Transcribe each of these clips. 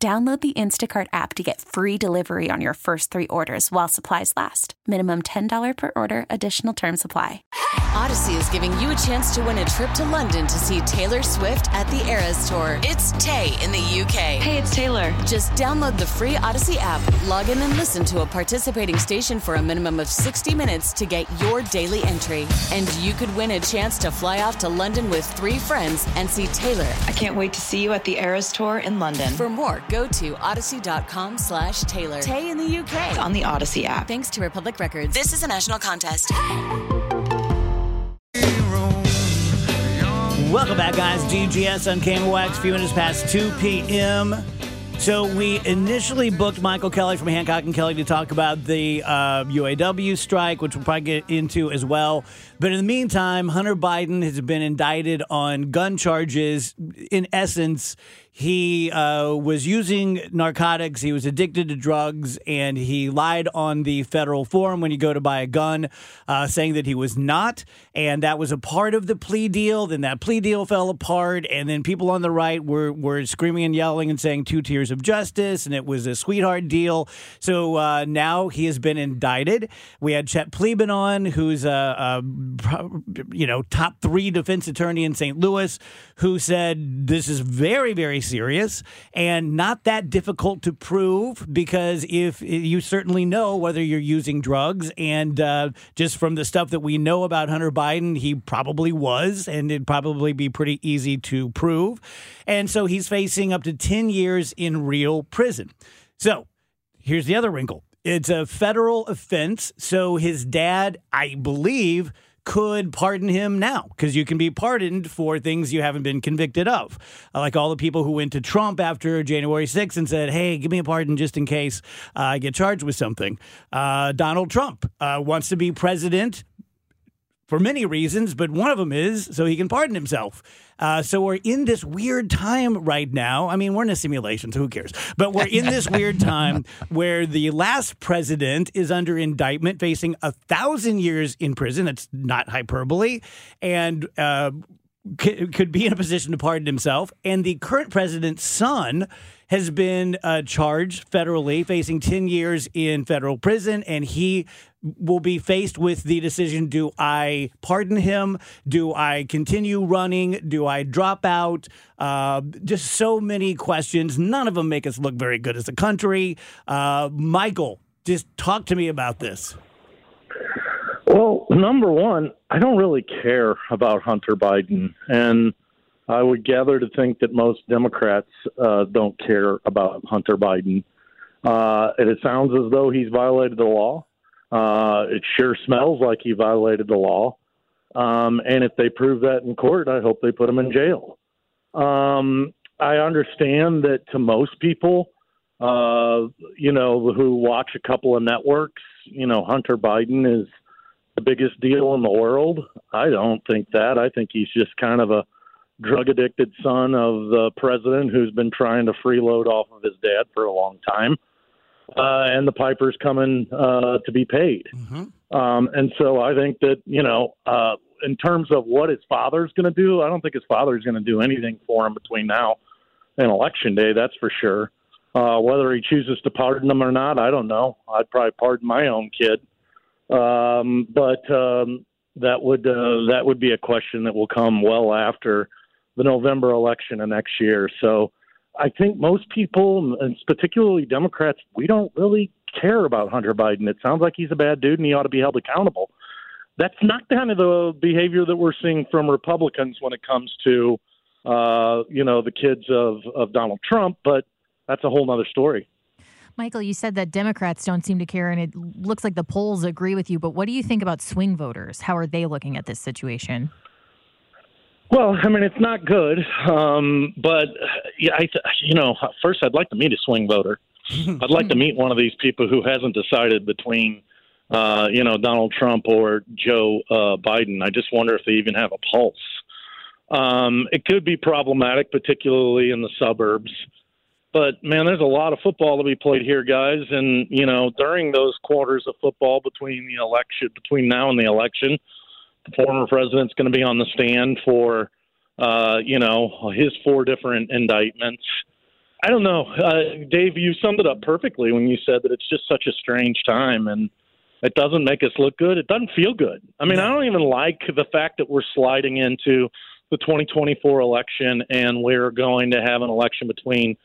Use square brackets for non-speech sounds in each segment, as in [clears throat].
Download the Instacart app to get free delivery on your first three orders while supplies last. Minimum $10 per order, additional term supply. Audacy is giving you a chance to win a trip to London to see Taylor Swift at the Eras Tour. It's Tay in the UK. Hey, it's Taylor. Just download the free Audacy app, log in and listen to a participating station for a minimum of 60 minutes to get your daily entry. And you could win a chance to fly off to London with three friends and see Taylor. I can't wait to see you at the Eras Tour in London. For more, go to audacy.com slash Taylor. Tay in the UK. It's on the Audacy app. Thanks to Republic Records. This is a national contest. Welcome back, guys. DGS on KMOX, a few minutes past 2 p.m. So we initially booked Michael Kelley from Hancock and Kelley to talk about the uh, UAW strike, which we'll probably get into as well. But in the meantime, Hunter Biden has been indicted on gun charges. In essence, he uh, was using narcotics. He was addicted to drugs, and he lied on the federal form when you go to buy a gun, uh, saying that he was not. And that was a part of the plea deal. Then that plea deal fell apart, and then people on the right were were screaming and yelling and saying two tiers of justice, and it was a sweetheart deal. So uh, now he has been indicted. We had Chet Pleban on, who's a, a you know top three defense attorney in St. Louis, who said this is very very serious and not that difficult to prove because if you certainly know whether you're using drugs and uh, just from the stuff that we know about Hunter Biden, he probably was, and it'd probably be pretty easy to prove. And so he's facing up to 10 years in real prison. So here's the other wrinkle it's a federal offense. So his dad, I believe, could pardon him now because you can be pardoned for things you haven't been convicted of. Like all the people who went to Trump after January 6th and said, hey, give me a pardon just in case uh, I get charged with something. Uh, Donald Trump uh, wants to be president for many reasons, but one of them is so he can pardon himself. Uh, so we're in this weird time right now. I mean, we're in a simulation, so who cares? But we're in this weird [laughs] time where the last president is under indictment, facing a thousand years in prison. That's not hyperbole, and. Uh, could be in a position to pardon himself, and the current president's son has been uh, charged federally, facing 10 years in federal prison, and he will be faced with the decision do I pardon him? Do I continue running? Do I drop out? Uh, just so many questions. None of them make us look very good as a country. Uh, Michael, just talk to me about this. Well, number one, I don't really care about Hunter Biden. And I would gather to think that most Democrats uh, don't care about Hunter Biden. Uh, and it sounds as though he's violated the law. Uh, it sure smells like he violated the law. Um, and if they prove that in court, I hope they put him in jail. Um, I understand that to most people, uh, you know, who watch a couple of networks, you know, Hunter Biden is the biggest deal in the world. I don't think that. I think he's just kind of a drug addicted son of the president who's been trying to freeload off of his dad for a long time uh, and the Piper's coming uh, to be paid. Mm-hmm. Um, and so I think that, you know, uh, in terms of what his father's going to do, I don't think his father's going to do anything for him between now and election day, that's for sure. Uh, whether he chooses to pardon them or not, I don't know. I'd probably pardon my own kid. Um, but um, that would uh, that would be a question that will come well after the November election of next year. So I think most people, and particularly Democrats, we don't really care about Hunter Biden. It sounds like he's a bad dude and he ought to be held accountable. That's not kind of the behavior that we're seeing from Republicans when it comes to, uh, you know, the kids of, of Donald Trump, but that's a whole other story. Michael, you said that Democrats don't seem to care, and it looks like the polls agree with you. But what do you think about swing voters? How are they looking at this situation? Well, I mean, it's not good, um, but yeah, I, you know, first I'd like to meet a swing voter. [laughs] I'd like to meet one of these people who hasn't decided between, uh, you know, Donald Trump or Joe uh, Biden. I just wonder if they even have a pulse. Um, it could be problematic, particularly in the suburbs. But man, there's a lot of football to be played here, guys. And you know, during those quarters of football between the election, between now and the election, former president's going to be on the stand for, uh, you know, his four different indictments. I don't know, uh, Dave. You summed it up perfectly when you said that it's just such a strange time, and it doesn't make us look good. It doesn't feel good. I mean, I don't even like the fact that we're sliding into the 2024 election and we're going to have an election between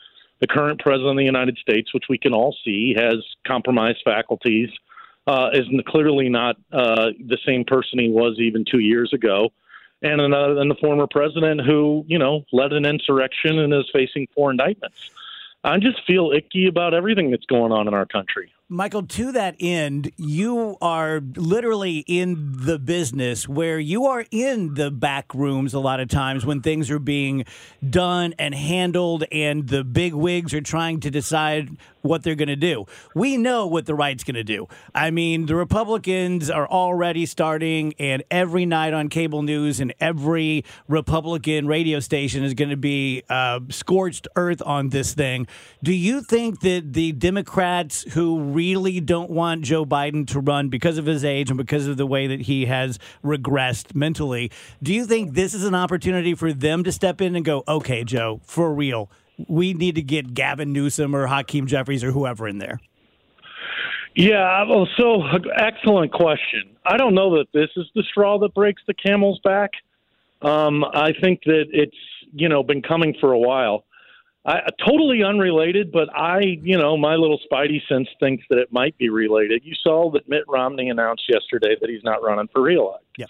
the current president of the United States, which we can all see has compromised faculties, uh, is clearly not uh, the same person he was even two years ago, and another than the former president who, you know, led an insurrection and is facing four indictments. I just feel icky about everything that's going on in our country. Michael, to that end, you are literally in the business where you are in the back rooms a lot of times when things are being done and handled, and the big wigs are trying to decide what they're going to do. We know what the right's going to do. I mean, the Republicans are already starting, and every night on cable news and every Republican radio station is going to be uh, scorched earth on this thing. Do you think that the Democrats who really don't want Joe Biden to run because of his age and because of the way that he has regressed mentally. Do you think this is an opportunity for them to step in and go, okay, Joe, for real, we need to get Gavin Newsom or Hakeem Jeffries or whoever in there? Yeah, well, so excellent question. I don't know that this is the straw that breaks the camel's back. Um, I think that it's you know been coming for a while. I, totally unrelated, but I, you know, my little spidey sense thinks that it might be related. You saw that Mitt Romney announced yesterday that he's not running for reelection. Yeah.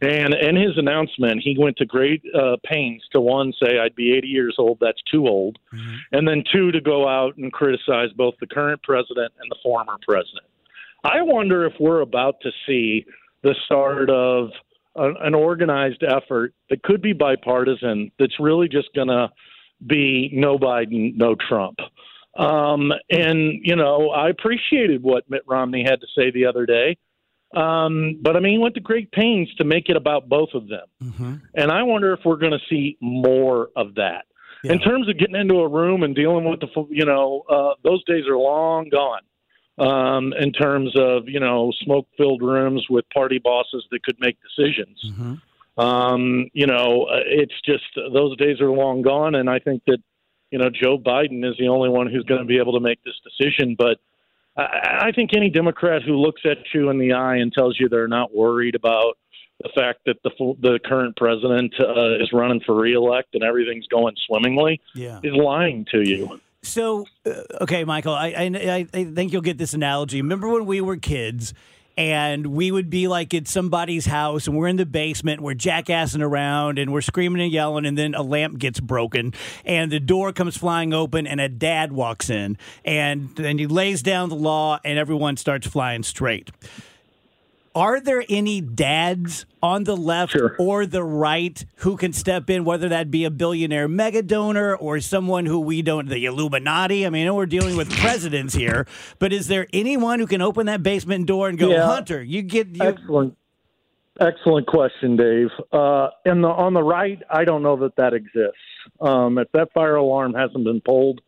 And in his announcement, he went to great uh, pains to one say, "I'd be 80 years old. That's too old," mm-hmm. and then two to go out and criticize both the current president and the former president. I wonder if we're about to see the start of an organized effort that could be bipartisan. That's really just going to be no Biden, no Trump. Um, and, you know, I appreciated what Mitt Romney had to say the other day. Um, but I mean, he went to great pains to make it about both of them. Mm-hmm. And I wonder if we're going to see more of that. Yeah. In terms of getting into a room and dealing with the, you know, uh, those days are long gone. Um, in terms of you know smoke filled rooms with party bosses that could make decisions. Mm-hmm. Um, you know, uh, it's just those days are long gone, and I think that you know Joe Biden is the only one who's going to be able to make this decision. But I, I think any Democrat who looks at you in the eye and tells you they're not worried about the fact that the the current president uh, is running for reelect and everything's going swimmingly yeah. is lying to you. So, uh, okay, Michael, I, I I think you'll get this analogy. Remember when we were kids and we would be like at somebody's house and we're in the basement we're jackassing around and we're screaming and yelling and then a lamp gets broken and the door comes flying open and a dad walks in and then he lays down the law and everyone starts flying straight are there any dads on the left sure. or the right who can step in, whether that be a billionaire mega donor or someone who we don't, the Illuminati? I mean, I know we're dealing with presidents here, but is there anyone who can open that basement door and go, yeah. Hunter, you get. You- Excellent. Excellent question, Dave. Uh, and the, on the right, I don't know that that exists. Um, if that fire alarm hasn't been pulled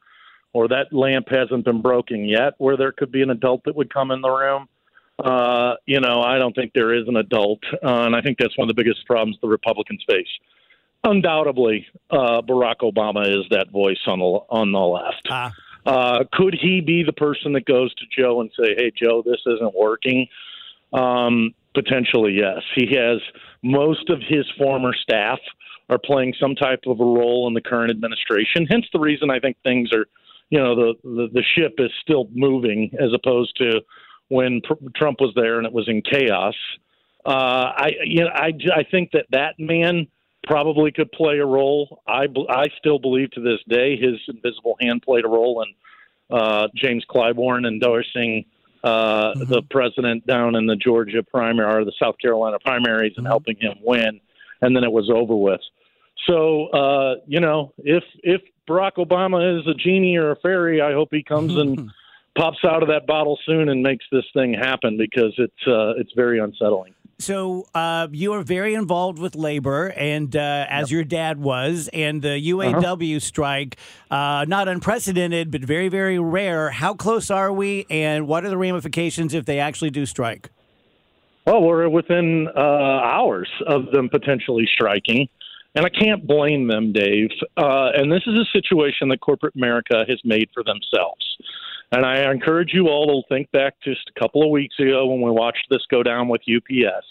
or that lamp hasn't been broken yet, where there could be an adult that would come in the room, uh, you know, I don't think there is an adult, uh, and I think that's one of the biggest problems the Republicans face. Undoubtedly, uh, Barack Obama is that voice on the on the left. Ah. Uh, could he be the person that goes to Joe and say, "Hey, Joe, this isn't working"? Um, potentially, yes. He has most of his former staff are playing some type of a role in the current administration. Hence, the reason I think things are, you know, the the, the ship is still moving as opposed to when pr- Trump was there and it was in chaos. Uh, I you know I I think that that man probably could play a role. I I still believe to this day his invisible hand played a role in uh, James Clyburn endorsing uh, mm-hmm. the president down in the Georgia primary or the South Carolina primaries and mm-hmm. helping him win, and then it was over with. So uh, you know, if if Barack Obama is a genie or a fairy. I hope he comes and [laughs] pops out of that bottle soon and makes this thing happen because it's uh, it's very unsettling. So uh, you are very involved with labor, and uh, as your dad was, and the UAW strike, uh, not unprecedented, but very, very rare. How close are we, and what are the ramifications if they actually do strike? Well, we're within uh, hours of them potentially striking, and I can't blame them, Dave. Uh, and this is a situation that corporate America has made for themselves. And I encourage you all to think back just a couple of weeks ago when we watched this go down with UPS.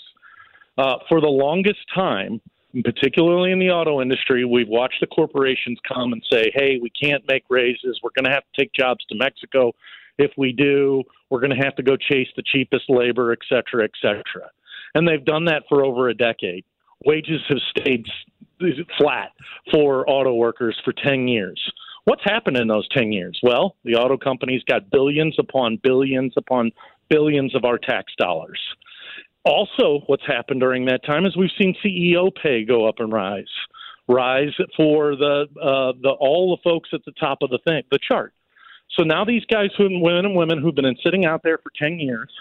Uh, for the longest time, particularly in the auto industry, we've watched the corporations come and say, hey, we can't make raises. We're going to have to take jobs to Mexico. If we do, we're going to have to go chase the cheapest labor, et cetera, et cetera. And they've done that for over a decade. Wages have stayed flat for auto workers for 10 years. What's happened in those 10 years? Well, the auto companies got billions upon billions upon billions of our tax dollars. Also, what's happened during that time is we've seen CEO pay go up and rise, rise for the uh, the all the folks at the top of the thing, the chart. So now these guys, who women and women who've been sitting out there for ten years,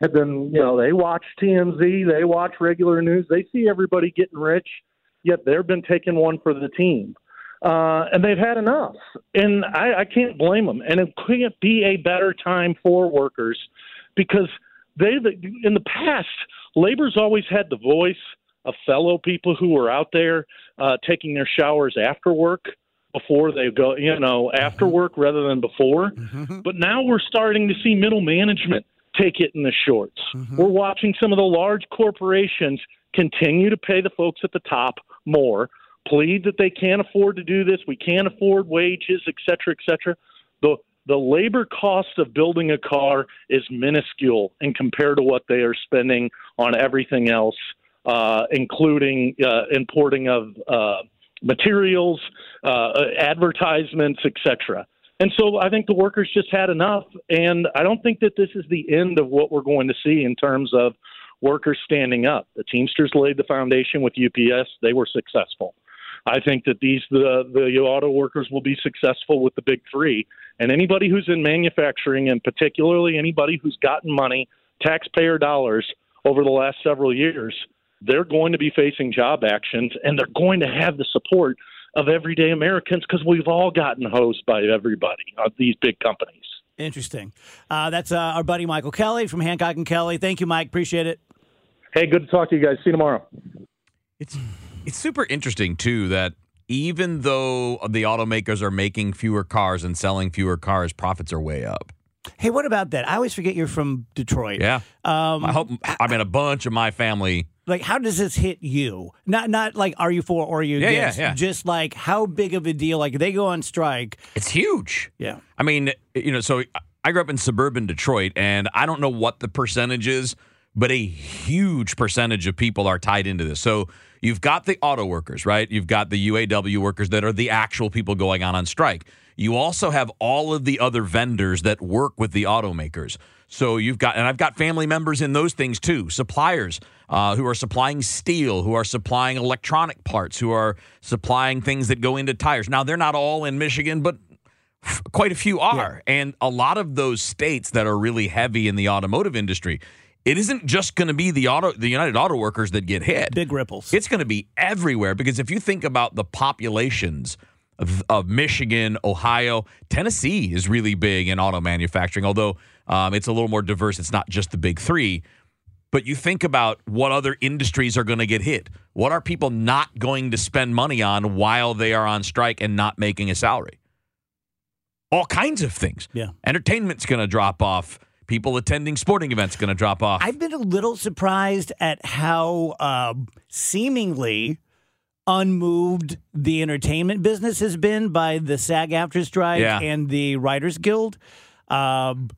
have been you know they watch TMZ, they watch regular news, they see everybody getting rich, yet they've been taking one for the team. Uh, and they've had enough, and I, I can't blame them. And it couldn't be a better time for workers because they in the past labor's always had the voice of fellow people who were out there uh, taking their showers after work before they go you know after mm-hmm. work rather than before mm-hmm. but now we're starting to see middle management take it in the shorts mm-hmm. we're watching some of the large corporations continue to pay the folks at the top more plead that they can't afford to do this we can't afford wages et cetera et cetera the the labor cost of building a car is minuscule in compared to what they are spending on everything else, uh, including uh, importing of uh, materials, uh, advertisements, etc. And so I think the workers just had enough, and I don't think that this is the end of what we're going to see in terms of workers standing up. The Teamsters laid the foundation with UPS; they were successful. I think that these the the auto workers will be successful with the big three, and anybody who's in manufacturing, and particularly anybody who's gotten money, taxpayer dollars over the last several years, they're going to be facing job actions, and they're going to have the support of everyday Americans because we've all gotten hosed by everybody, uh, these big companies. Interesting. Uh, that's uh, our buddy Michael Kelley from Hancock and Kelley. Thank you, Mike. Appreciate it. Hey, good to talk to you guys. See you tomorrow. It's it's super interesting too that even though the automakers are making fewer cars and selling fewer cars, profits are way up. Hey, what about that? I always forget you're from Detroit. Yeah. Um, I hope. I mean, a bunch of my family. Like, how does this hit you? Not, not like, are you for or are you yeah, against? Yeah, yeah. Just like, how big of a deal? Like, they go on strike. It's huge. Yeah. I mean, you know, so I grew up in suburban Detroit, and I don't know what the percentage is, but a huge percentage of people are tied into this. So You've got the auto workers, right? You've got the UAW workers that are the actual people going on on strike. You also have all of the other vendors that work with the automakers. So you've got, and I've got family members in those things too, suppliers uh, who are supplying steel, who are supplying electronic parts, who are supplying things that go into tires. Now, they're not all in Michigan, but quite a few are. Yeah. And a lot of those states that are really heavy in the automotive industry, it isn't just going to be the auto the United Auto Workers that get hit. Big ripples. It's going to be everywhere because if you think about the populations of, of Michigan, Ohio, Tennessee is really big in auto manufacturing, although um, it's a little more diverse. It's not just the big three. But you think about what other industries are going to get hit. What are people not going to spend money on while they are on strike and not making a salary? All kinds of things. Yeah. Entertainment's going to drop off people attending sporting events going to drop off. I've been a little surprised at how uh, seemingly unmoved the entertainment business has been by the SAG-AFTRA strike yeah. and the Writers Guild. Um,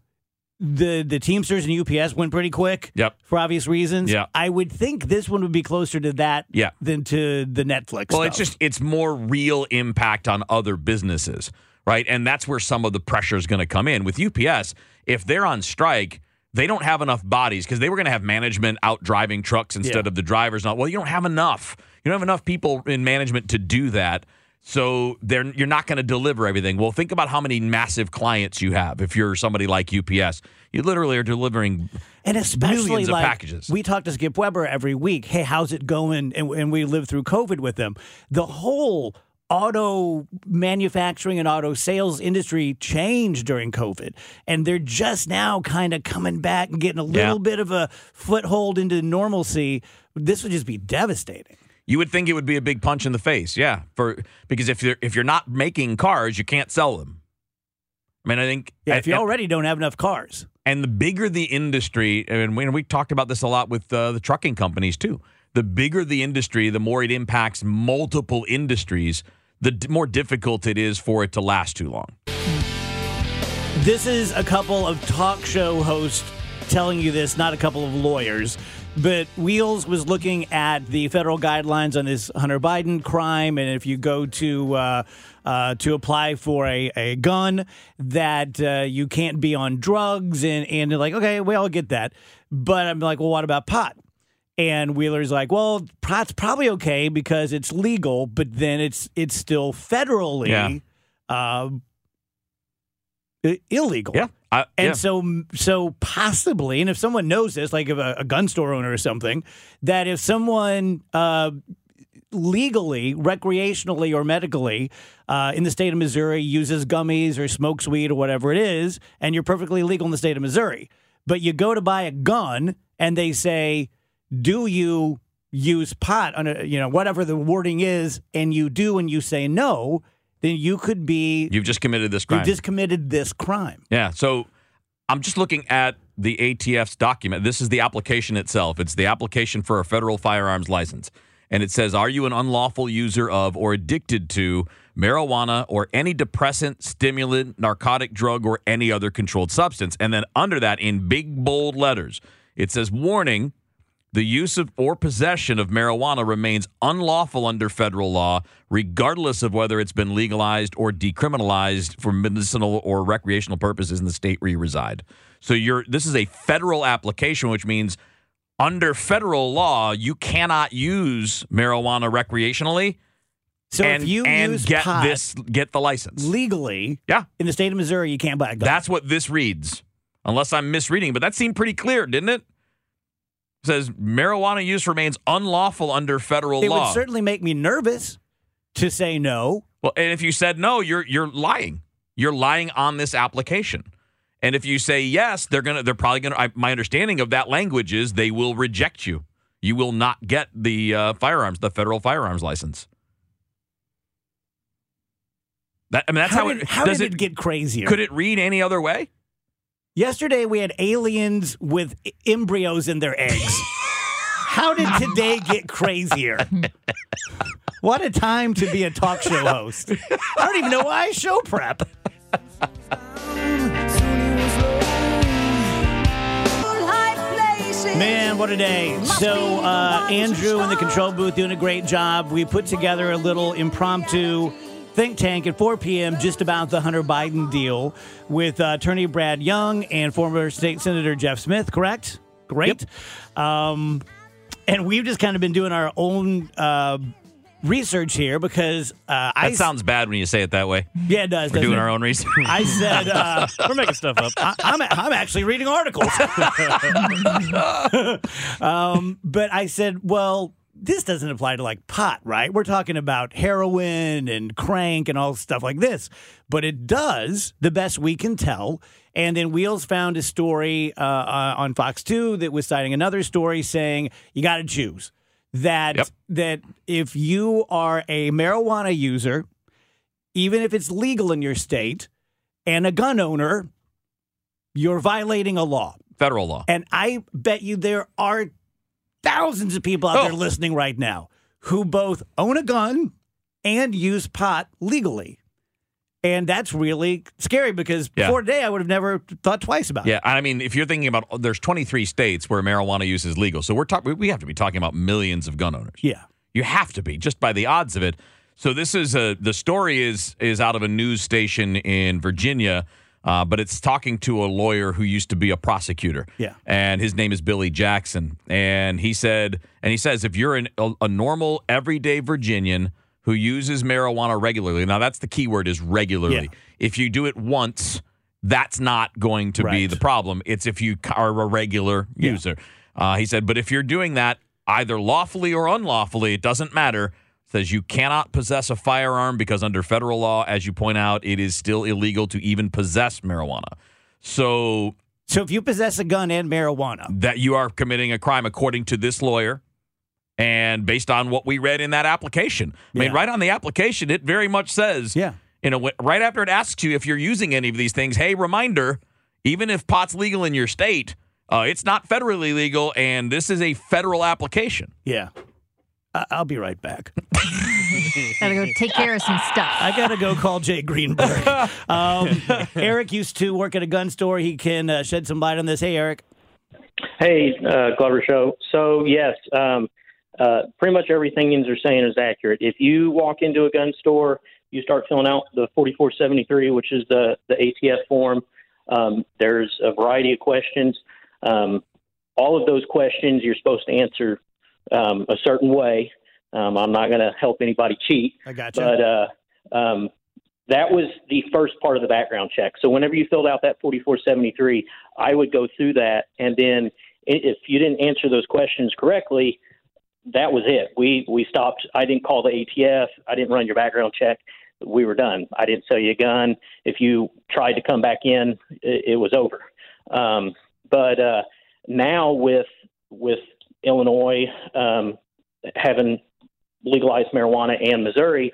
the the Teamsters and UPS went pretty quick. Yep. For obvious reasons. Yeah. I would think this one would be closer to that. Yeah. Than to the Netflix. Well, stuff. it's just it's more real impact on other businesses, right? And that's where some of the pressure is going to come in with UPS if they're on strike, they don't have enough bodies because they were going to have management out driving trucks instead yeah. of the drivers. Not well, you don't have enough. You don't have enough people in management to do that. So they're you're not going to deliver everything. Well, think about how many massive clients you have. If you're somebody like UPS, you literally are delivering And especially millions of like packages. we talk to Skip Weber every week. Hey, how's it going? And, and we live through COVID with them. The whole auto manufacturing and auto sales industry changed during COVID, and they're just now kind of coming back and getting a little Yeah. bit of a foothold into normalcy. This would just be devastating. You would think it would be a big punch in the face, yeah. For because if you're if you're not making cars, you can't sell them. I mean, I think Yeah, if you and, already don't have enough cars. and the bigger the industry, and we, we talked about this a lot with uh, the trucking companies too. The bigger the industry, the more it impacts multiple industries. The more difficult it is for it to last too long. This is a couple of talk show hosts telling you this, not a couple of lawyers. But Wheels was looking at the federal guidelines on this Hunter Biden crime, and if you go to uh, uh, to apply for a, a gun, that uh, you can't be on drugs, and and like, okay, we all get that, but I'm like, well, what about pot? And Wheeler's like, well, pot's probably okay because it's legal, but then it's it's still federally Yeah. uh, illegal. Yeah, I, And yeah. so, so possibly, and if someone knows this, like if a, a gun store owner or something, that if someone uh, legally, recreationally, or medically uh, in the state of Missouri uses gummies or smokes weed or whatever it is, and you're perfectly legal in the state of Missouri, but you go to buy a gun and they say, "Do you use pot?" On a, you know whatever the wording is, and you do, and you say no, then you could be you've just committed this crime. you just committed this crime. Yeah. So I'm just looking at the ATF's document. This is the application itself. It's the application for a federal firearms license. And it says, Are you an unlawful user of or addicted to marijuana or any depressant, stimulant, narcotic drug, or any other controlled substance? And then under that, in big bold letters, it says, Warning. The use of or possession of marijuana remains unlawful under federal law, regardless of whether it's been legalized or decriminalized for medicinal or recreational purposes in the state where you reside. So you're this is a federal application, which means under federal law, you cannot use marijuana recreationally So and, if you and use get this get the license. legally Yeah. in the state of Missouri, you can't buy a gun. That's what this reads. Unless I'm misreading, but that seemed pretty clear, didn't it? It says marijuana use remains unlawful under federal it law. It would certainly make me nervous to say no. well, and if you said no, you're you're lying. You're lying on this application. And if you say yes, they're gonna they're probably gonna. I, my understanding of that language is they will reject you. You will not get the uh, firearms, the federal firearms license. That I mean, that's how, did, it how does did it, get crazier? Could it read any other way? Yesterday we had aliens with embryos in their eggs. how did today get crazier? [laughs] what a time to be a talk show host. I don't even know why I show prep. Man, what a day. So, uh, Andrew in the control booth doing a great job. We put together a little impromptu think tank at 4 p.m. just about the Hunter Biden deal with uh, attorney Brad Young and former state senator Jeff Smith, correct? Great. Um, and we've just kind of been doing our own uh, research here because uh, I That sounds bad when you say it that way. yeah, it does. We're doing it? our own research. I said uh, [laughs] We're making stuff up. I, I'm I'm actually reading articles. [laughs] [laughs] um, but I said, well, this doesn't apply to like pot, right? We're talking about heroin and crank and all stuff like this. But it does, the best we can tell. And then Wheels found a story uh, uh, on Fox 2 that was citing another story saying you got to choose that Yep. that if you are a marijuana user, even if it's legal in your state, and a gun owner, you're violating a law. Federal law. And I bet you there are thousands of people out there Oh. listening right now who both own a gun and use pot legally. And that's really scary because Yeah. before today, I would have never thought twice about it. Yeah, I mean, if you're thinking about, there's 23 states where marijuana use is legal, so we're talking. We have to be talking about millions of gun owners. Yeah. You have to be just by the odds of it. So this is a the story is is out of a news station in Virginia, uh, but it's talking to a lawyer who used to be a prosecutor. Yeah. and his name is Billy Jackson, and he said, and he says, if you're an, a, a normal everyday Virginian who uses marijuana regularly. Now, that's the key word is regularly. Yeah. If you do it once, that's not going to be the problem. It's if you are a regular Yeah. user. Uh, he said, but if you're doing that either lawfully or unlawfully, it doesn't matter. Says you cannot possess a firearm because under federal law, as you point out, it is still illegal to even possess marijuana. So So if you possess a gun and marijuana, that you are committing a crime according to this lawyer and based on what we read in that application. I mean, right on the application, it very much says, Yeah. you know, right after it asks you if you're using any of these things, hey, reminder, even if pot's legal in your state, uh, it's not federally legal, and this is a federal application. yeah. I- I'll be right back. [laughs] Gotta go take care of some stuff. I gotta go call Jay Greenberg. [laughs] Um, Eric used to work at a gun store. He can uh, shed some light on this. Hey, Eric. Hey, uh, Glover Show. So yes, um, uh, pretty much everything you're saying is accurate. If you walk into a gun store, you start filling out the 4473, which is the the ATF form. Um, there's a variety of questions. Um, all of those questions you're supposed to answer um, a certain way. Um, I'm not going to help anybody cheat. I got you. But uh, um, that was the first part of the background check. So whenever you filled out that 4473, I would go through that, and then if you didn't answer those questions correctly, that was it. We we stopped. I didn't call the ATF. I didn't run your background check. We were done. I didn't sell you a gun. If you tried to come back in, it, it was over. Um, but uh, now with with Illinois um, having legalized marijuana and Missouri,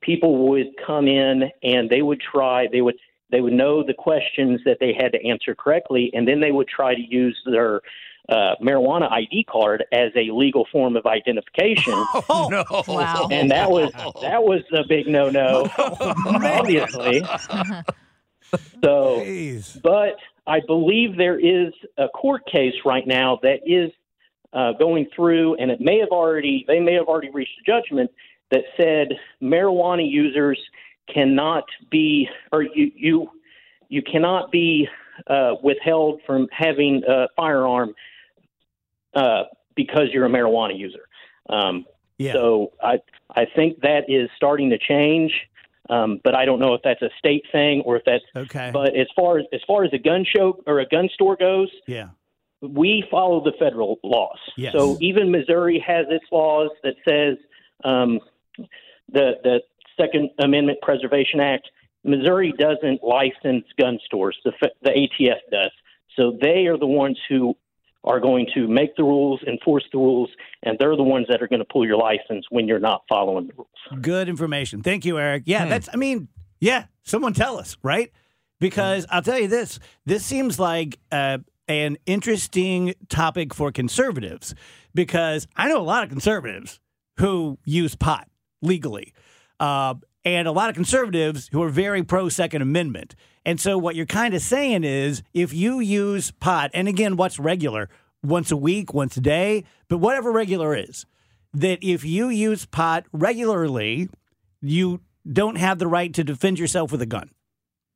people would come in and they would try. They would they would know the questions that they had to answer correctly, and then they would try to use their uh, marijuana ID card as a legal form of identification. [laughs] Oh, [laughs] no. Wow. and that was [laughs] that was a big no no, obviously. So, Jeez. but I believe there is a court case right now that is uh, going through, and it may have already they may have already reached a judgment that said marijuana users cannot be or you you you cannot be uh, withheld from having a firearm uh, because you're a marijuana user. Um, Yeah. So I I think that is starting to change, um, but I don't know if that's a state thing or if that's. Okay. But as far as as far as a gun show or a gun store goes, yeah. We follow the federal laws. Yes. So even Missouri has its laws that says um, the the Second Amendment Preservation Act. Missouri doesn't license gun stores. The f- the ATF does. So they are the ones who are going to make the rules, enforce the rules, and they're the ones that are going to pull your license when you're not following the rules. Good information. Thank you, Eric. Yeah, that's, I mean, yeah, someone tell us, right? Because I'll tell you this this seems like uh, an interesting topic for conservatives because I know a lot of conservatives who use pot legally. Uh, and a lot of conservatives who are very pro Second Amendment. And so, what you're kind of saying is if you use pot, and again, what's regular? Once a week, once a day, but whatever regular is, that if you use pot regularly, you don't have the right to defend yourself with a gun.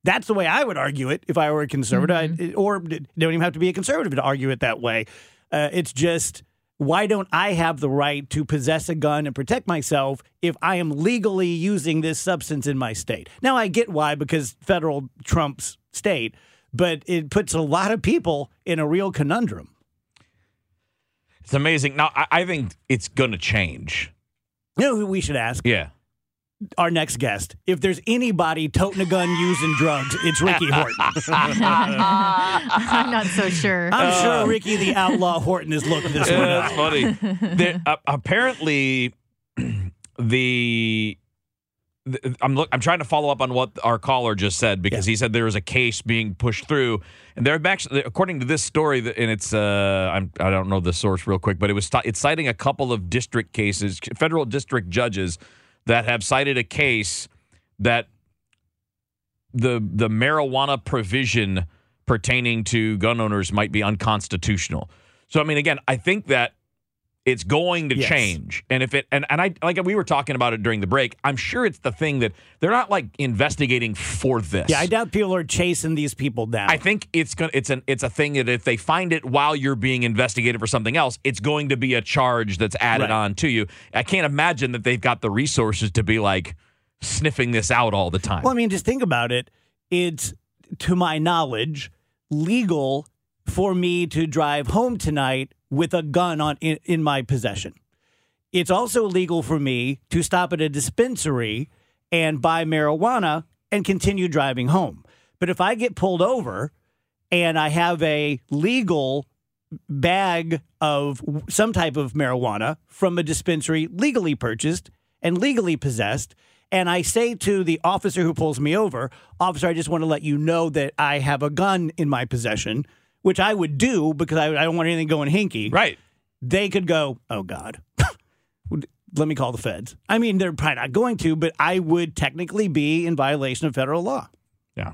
That's the way I would argue it if I were a conservative, I, or don't even have to be a conservative to argue it that way. Uh, it's just why don't I have the right to possess a gun and protect myself if I am legally using this substance in my state? Now I get why because federal trumps state, but it puts a lot of people in a real conundrum. It's amazing. Now, I, I think it's going to change. You know who we should ask? Yeah. Our next guest. If there's anybody toting a gun using drugs, it's Ricky Horton. [laughs] [laughs] I'm not so sure. I'm sure Ricky the Outlaw Horton has looked this one up. that's funny. [laughs] There- uh, apparently, [clears throat] the, the I'm look. I'm trying to follow up on what our caller just said because he said there was a case being pushed through, and there actually, according to this story, and it's uh, I'm I don't know the source real quick, but it was it's citing a couple of district cases, federal district judges that have cited a case that the the marijuana provision pertaining to gun owners might be unconstitutional. So I mean, again, I think that It's going to Yes. change. And if it and, and I like we were talking about it during the break, I'm sure it's the thing that they're not like investigating for this. Yeah, I doubt people are chasing these people down. I think it's gonna it's an it's a thing that if they find it while you're being investigated for something else, it's going to be a charge that's added Right. on to you. I can't imagine that they've got the resources to be like sniffing this out all the time. Well, I mean, just think about it. It's, to my knowledge, legal for me to drive home tonight with a gun on in, in my possession. It's also legal for me to stop at a dispensary and buy marijuana and continue driving home. But if I get pulled over and I have a legal bag of some type of marijuana from a dispensary legally purchased and legally possessed. And I say to the officer who pulls me over, Officer, I just want to let you know that I have a gun in my possession, which I would do because I, I don't want anything going hinky. right. They could go, Oh God, [laughs] let me call the feds. I mean, they're probably not going to, but I would technically be in violation of federal law. Yeah.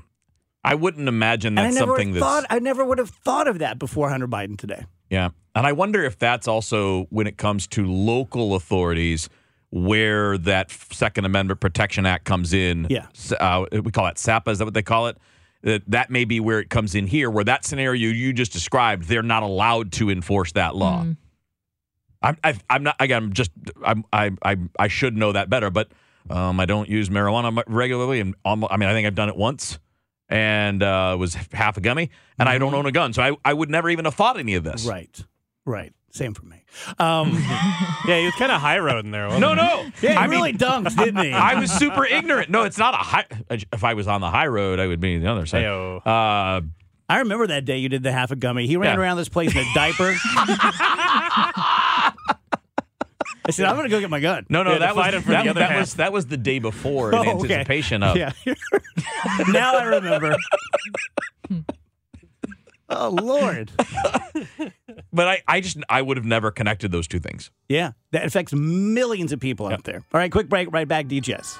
I wouldn't imagine that's never something that's thought I never would have thought of that before Hunter Biden today. Yeah. And I wonder if that's also when it comes to local authorities where that Second Amendment Protection Act comes in. Yeah. Uh, we call it SAPA. Is that what they call it? That, that may be where it comes in here, where that scenario you just described, they're not allowed to enforce that law. I'm, I, I'm not, again, I'm just, I'm, I, I, I should know that better, but um, I don't use marijuana regularly. And almost, I mean, I think I've done it once and uh, was half a gummy, and I don't own a gun. So I, I would never even have thought any of this. Right. Right. Same for me. Um, [laughs] Yeah, he was kind of high road in there. Wasn't No, he? no. yeah, he I really mean, dunked, didn't he? [laughs] I was super ignorant. No, it's not a high. If I was on the high road, I would be on the other side. Uh, I remember that day you did the half a gummy. He ran Yeah. around this place in a diaper. [laughs] I said, I'm going to go get my gun. no, no, had to that was for that, the other that was that was the day before in Oh, okay. anticipation of. Yeah. now I remember. Oh, Lord. [laughs] But I, I just I would have never connected those two things. Yeah, that affects millions of people out there. All right, quick break, right back, DGS.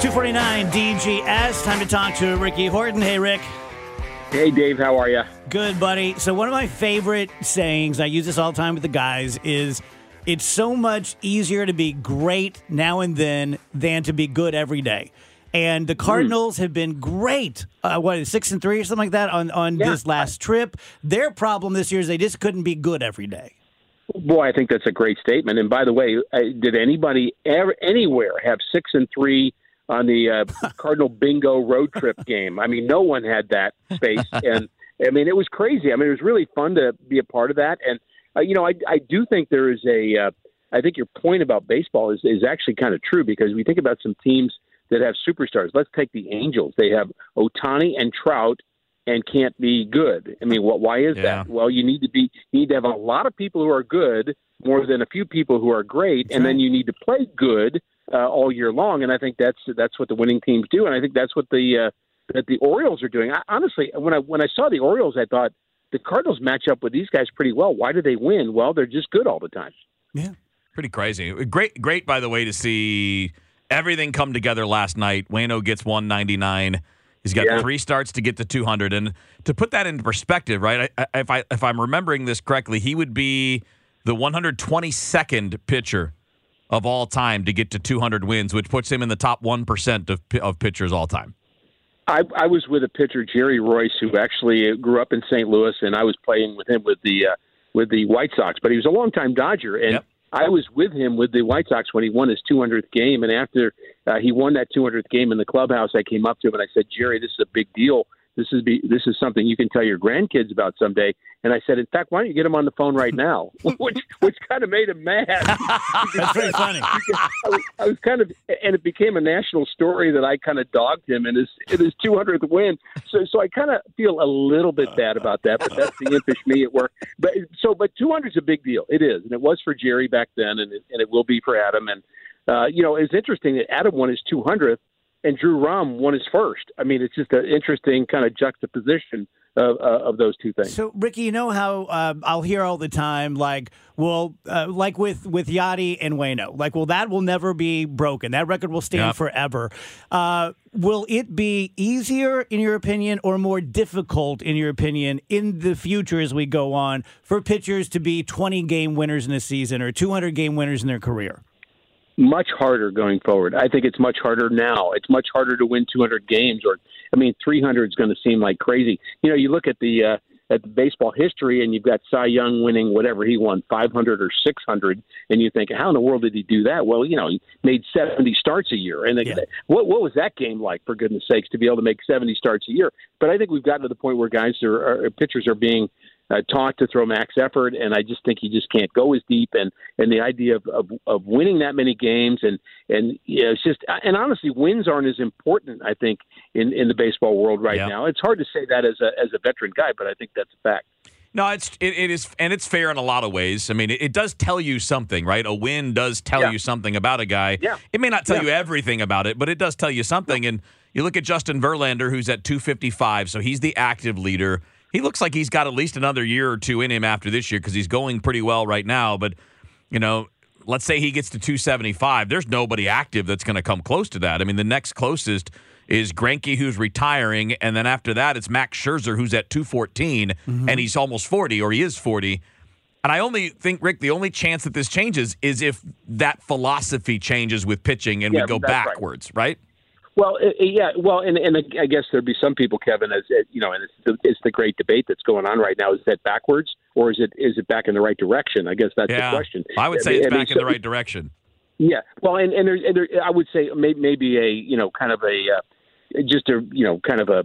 249 DGS. Time to talk to Ricky Horton. Hey, Rick. Hey, Dave, how are you? Good, buddy. So, one of my favorite sayings, I use this all the time with the guys, is it's so much easier to be great now and then than to be good every day. And the Cardinals have been great. Uh, what six and three or something like that on, on Yeah. this last trip? Their problem this year is they just couldn't be good every day. Boy, I think that's a great statement. And by the way, uh, did anybody ever anywhere have six and three on the uh, [laughs] Cardinal Bingo road trip game? I mean, no one had that space, [laughs] and I mean, it was crazy. I mean, it was really fun to be a part of that. And uh, you know, I I do think there is a. Uh, I think your point about baseball is is actually kind of true because we think about some teams that have superstars. Let's take the Angels. They have Ohtani and Trout and can't be good. I mean, what? Why is Yeah. that? Well, you need to be. You need to have a lot of people who are good, more than a few people who are great, and then you need to play good uh, all year long. And I think that's that's what the winning teams do, and I think that's what the uh, that the Orioles are doing. I, honestly, when I when I saw the Orioles, I thought the Cardinals match up with these guys pretty well. Why do they win? Well, they're just good all the time. Yeah, pretty crazy. Great, great. By the way, to see everything come together last night. Waino gets 199. He's got Yeah. three starts to get to 200. And to put that into perspective, right? I, I, if I if I'm remembering this correctly, he would be the 122nd pitcher of all time to get to 200 wins, which puts him in the top one percent of of pitchers all time. I, I was with a pitcher, Jerry Reuss, who actually grew up in St. Louis, and I was playing with him with the uh, with the White Sox. But he was a longtime Dodger, and Yep. I was with him with the White Sox when he won his 200th game. And after uh, he won that 200th game in the clubhouse, I came up to him and I said, "Jerry, this is a big deal. This is be, this is something you can tell your grandkids about someday." And I said, "In fact, why don't you get him on the phone right now?" [laughs] which which kind of made him mad. [laughs] That's pretty funny. [laughs] I was, I was kind of, and it became a national story that I kind of dogged him in his in his 200th win. So, so I kind of feel a little bit bad about that, but that's the impish me at work. But so, but 200 is a big deal. It is, and it was for Jerry back then, and it, and it will be for Adam. And uh, you know, it's interesting that Adam won his 200th and Drew Rom won his first. I mean, it's just an interesting kind of juxtaposition of, uh, of those two things. So, Ricky, you know how uh, I'll hear all the time, like, well, uh, like with with Yadi and Waino, like, well, that will never be broken. That record will stand Yep. forever. Uh, will it be easier, in your opinion, or more difficult, in your opinion, in the future as we go on for pitchers to be 20 game winners in a season or 200 game winners in their career? Much harder going forward. I think it's much harder now. It's much harder to win 200 games, or I mean, 300 is going to seem like crazy. You know, you look at the uh, at the baseball history, and you've got Cy Young winning whatever he won, 500 or 600, and you think, how in the world did he do that? Well, you know, he made 70 starts a year, and they, Yeah. what what was that game like? For goodness sakes, to be able to make 70 starts a year. But I think we've gotten to the point where guys are, are pitchers are being uh, taught to throw max effort, and I just think you just can't go as deep. And and the idea of of, of winning that many games, and and yeah, it's just and honestly, wins aren't as important. I think in in the baseball world right Yeah. now. It's hard to say that as a as a veteran guy, but I think that's a fact. No, it's it, it is, and it's fair in a lot of ways. I mean, it, it does tell you something, right? A win does tell Yeah. you something about a guy. Yeah. It may not tell Yeah. you everything about it, but it does tell you something. And you look at Justin Verlander, who's at 255, so he's the active leader. He looks like he's got at least another year or two in him after this year because he's going pretty well right now. But you know, let's say he gets to 275. There's nobody active that's going to come close to that. I mean, the next closest is Greinke, who's retiring, and then after that, it's Max Scherzer, who's at 214, mm-hmm. and he's almost 40, or he is 40. And I only think, Rick, the only chance that this changes is if that philosophy changes with pitching and Yeah, we go that's right. backwards, right? Well, yeah, well, and and I guess there'd be some people, Kevin, as you know, and it's the, it's the great debate that's going on right now. Is that backwards or is it is it back in the right direction? I guess that's yeah. the question. I would say it's I mean, back in so- the right direction. Yeah, well, and and, there, and there, I would say may, maybe a you know kind of a uh, just a you know kind of a,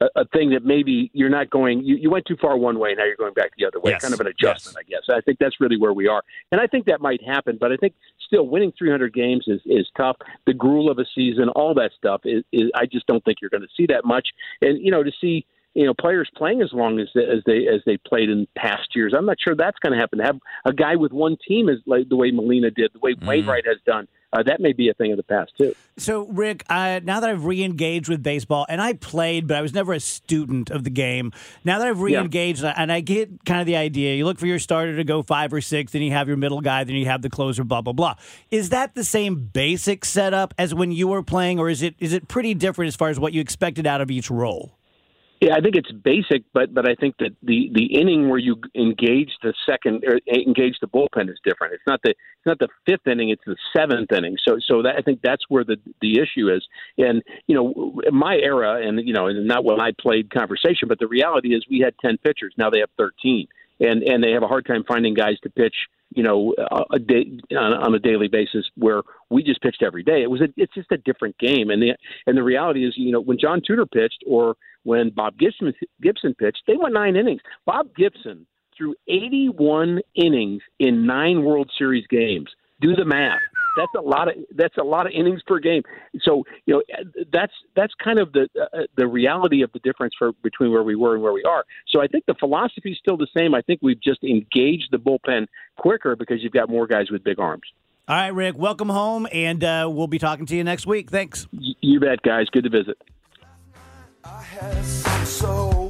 a a thing that maybe you're not going you, you went too far one way now you're going back the other way. Yes, kind of an adjustment I guess. I think that's really where we are. And I think that might happen but I think still winning 300 games is is tough. The gruel of a season all that stuff is, is I just don't think you're going to see that much. And you know to see you know players playing as long as as they as they played in past years. I'm not sure that's going to happen. To have a guy with one team is like the way Molina did, the way mm. Wainwright has done. Uh, that may be a thing of the past too. So, Rick, uh, now that I've re-engaged with baseball, and I played, but I was never a student of the game. Now that I've re-engaged, and I get kind of the idea, you look for your starter to go five or six, then you have your middle guy, then you have the closer, blah blah blah. Is that the same basic setup as when you were playing, or is it is it pretty different as far as what you expected out of each role? Yeah, I think it's basic, but but I think that the the inning where you engage the second or engage the bullpen is different. It's not the it's not the fifth inning; it's the seventh inning. So so that I think that's where the the issue is. And you know, my era, and you know, not when I played conversation, but the reality is we had ten pitchers. Now they have thirteen, and and they have a hard time finding guys to pitch. You know, a day on, on a daily basis where we just pitched every day. It was a, it's just a different game, and the and the reality is, you know, when John Tudor pitched or when Bob Gibson Gibson pitched, they went nine innings. Bob Gibson threw 81 innings in nine World Series games. Do the math. That's a lot of that's a lot of innings per game. So you know that's that's kind of the uh, the reality of the difference for between where we were and where we are. So I think the philosophy is still the same. I think we've just engaged the bullpen quicker because you've got more guys with big arms. All right, Rick, welcome home, and uh, we'll be talking to you next week. Thanks. You bet, guys. Good to visit. I had so